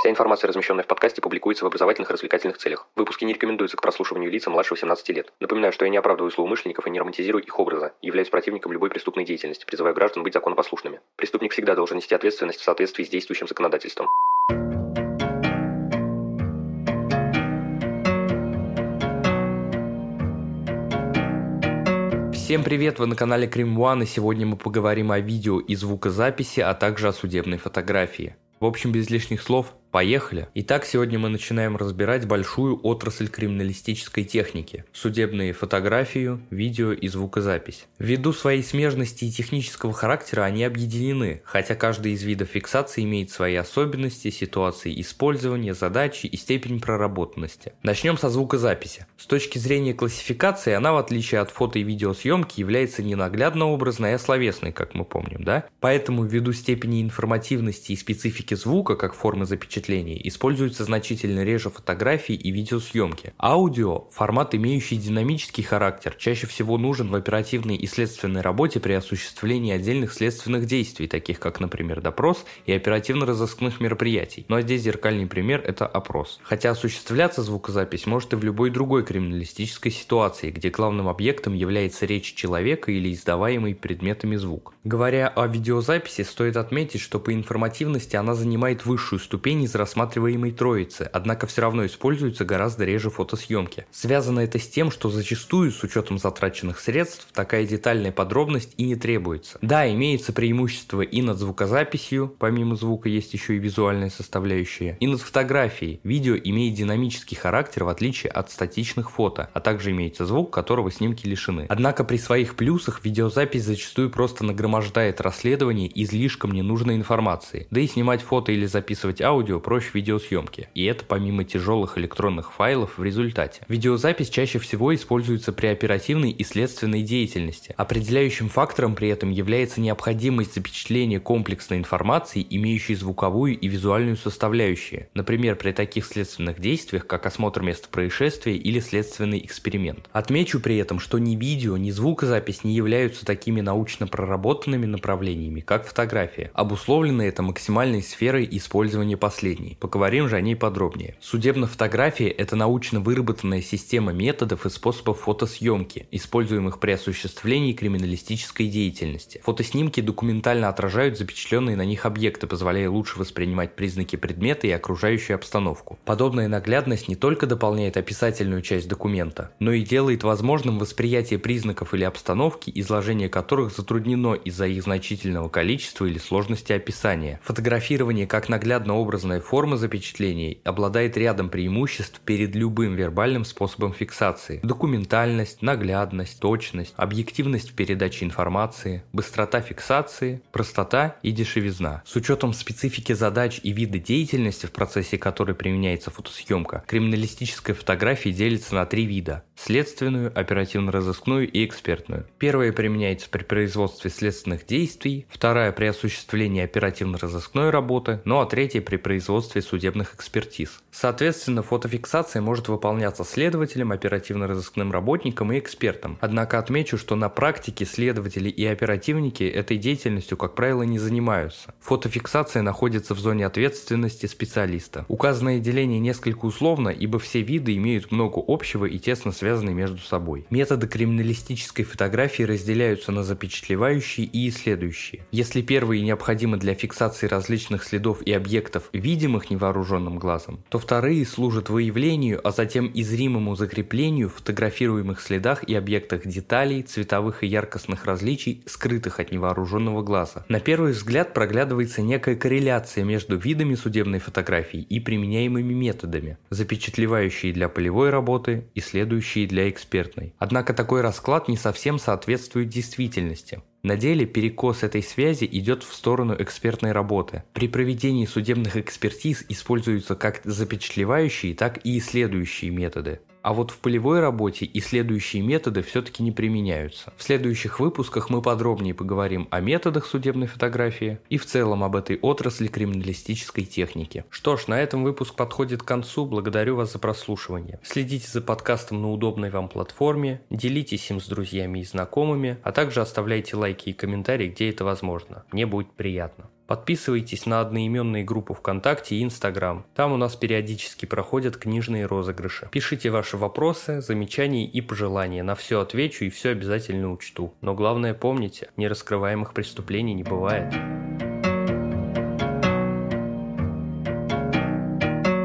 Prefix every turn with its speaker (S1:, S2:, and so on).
S1: Вся информация, размещенная в подкасте, публикуется в образовательных и развлекательных целях. Выпуски не рекомендуются к прослушиванию лица младше 18 лет. Напоминаю, что я не оправдываю злоумышленников и не романтизирую их образа, являюсь противником любой преступной деятельности, призываю граждан быть законопослушными. Преступник всегда должен нести ответственность в соответствии с действующим законодательством.
S2: Всем привет, вы на канале Крим One, и сегодня мы поговорим о видео и звукозаписи, а также о судебной фотографии. В общем, без лишних слов, Поехали! Итак, сегодня мы начинаем разбирать большую отрасль криминалистической техники – судебные фотографию, видео и звукозапись. Ввиду своей смежности и технического характера они объединены, хотя каждый из видов фиксации имеет свои особенности, ситуации использования, задачи и степень проработанности. Начнем со звукозаписи. С точки зрения классификации, она в отличие от фото и видеосъемки является не наглядно образной, а словесной, как мы помним, да? Поэтому ввиду степени информативности и специфики звука, как формы запечатления, впечатлений, используются значительно реже фотографии и видеосъемки. Аудио – формат, имеющий динамический характер, чаще всего нужен в оперативной и следственной работе при осуществлении отдельных следственных действий, таких как, например, допрос и оперативно-розыскных мероприятий. Ну а здесь зеркальный пример – это опрос. Хотя осуществляться звукозапись может и в любой другой криминалистической ситуации, где главным объектом является речь человека или издаваемый предметами звук. Говоря о видеозаписи, стоит отметить, что по информативности она занимает высшую ступень из рассматриваемой троицы, однако все равно используется гораздо реже фотосъемки. Связано это с тем, что зачастую, с учетом затраченных средств, такая детальная подробность и не требуется. Да, имеется преимущество и над звукозаписью, помимо звука есть еще и визуальная составляющая, и над фотографией. Видео имеет динамический характер в отличие от статичных фото, а также имеется звук, которого снимки лишены. Однако при своих плюсах видеозапись зачастую просто нагромождает расследование излишком ненужной информации. Да и снимать фото или записывать аудио проще видеосъемки, и это помимо тяжелых электронных файлов в результате. Видеозапись чаще всего используется при оперативной и следственной деятельности. Определяющим фактором при этом является необходимость запечатления комплексной информации, имеющей звуковую и визуальную составляющие, например, при таких следственных действиях, как осмотр места происшествия или следственный эксперимент. Отмечу при этом, что ни видео, ни звукозапись не являются такими научно проработанными направлениями, как фотография. Обусловлено это максимальной сферой использования последних последней. Поговорим же о ней подробнее. Судебная фотография – это научно выработанная система методов и способов фотосъемки, используемых при осуществлении криминалистической деятельности. Фотоснимки документально отражают запечатленные на них объекты, позволяя лучше воспринимать признаки предмета и окружающую обстановку. Подобная наглядность не только дополняет описательную часть документа, но и делает возможным восприятие признаков или обстановки, изложение которых затруднено из-за их значительного количества или сложности описания. Фотографирование как наглядно-образное форма запечатлений обладает рядом преимуществ перед любым вербальным способом фиксации. Документальность, наглядность, точность, объективность в передаче информации, быстрота фиксации, простота и дешевизна. С учетом специфики задач и вида деятельности, в процессе которой применяется фотосъемка, криминалистическая фотография делится на три вида – следственную, оперативно-розыскную и экспертную. Первая применяется при производстве следственных действий, вторая при осуществлении оперативно-розыскной работы, ну а третья при производстве судебных экспертиз. Соответственно, фотофиксация может выполняться следователем, оперативно-розыскным работником и экспертом. Однако отмечу, что на практике следователи и оперативники этой деятельностью, как правило, не занимаются. Фотофиксация находится в зоне ответственности специалиста. Указанное деление несколько условно, ибо все виды имеют много общего и тесно связаны между собой. Методы криминалистической фотографии разделяются на запечатлевающие и исследующие. Если первые необходимы для фиксации различных следов и объектов видимых невооруженным глазом, то вторые служат выявлению, а затем и зримому закреплению фотографируемых следах и объектах деталей, цветовых и яркостных различий, скрытых от невооруженного глаза. На первый взгляд проглядывается некая корреляция между видами судебной фотографии и применяемыми методами, запечатлевающие для полевой работы и следующие для экспертной. Однако такой расклад не совсем соответствует действительности. На деле перекос этой связи идет в сторону экспертной работы. При проведении судебных экспертиз используются как запечатлевающие, так и исследующие методы. А вот в полевой работе и следующие методы все-таки не применяются. В следующих выпусках мы подробнее поговорим о методах судебной фотографии и в целом об этой отрасли криминалистической техники. Что ж, на этом выпуск подходит к концу. Благодарю вас за прослушивание. Следите за подкастом на удобной вам платформе, делитесь им с друзьями и знакомыми, а также оставляйте лайки и комментарии, где это возможно. Мне будет приятно. Подписывайтесь на одноименные группы ВКонтакте и Инстаграм. Там у нас периодически проходят книжные розыгрыши. Пишите ваши вопросы, замечания и пожелания. На все отвечу и все обязательно учту. Но главное помните, нераскрываемых преступлений не бывает.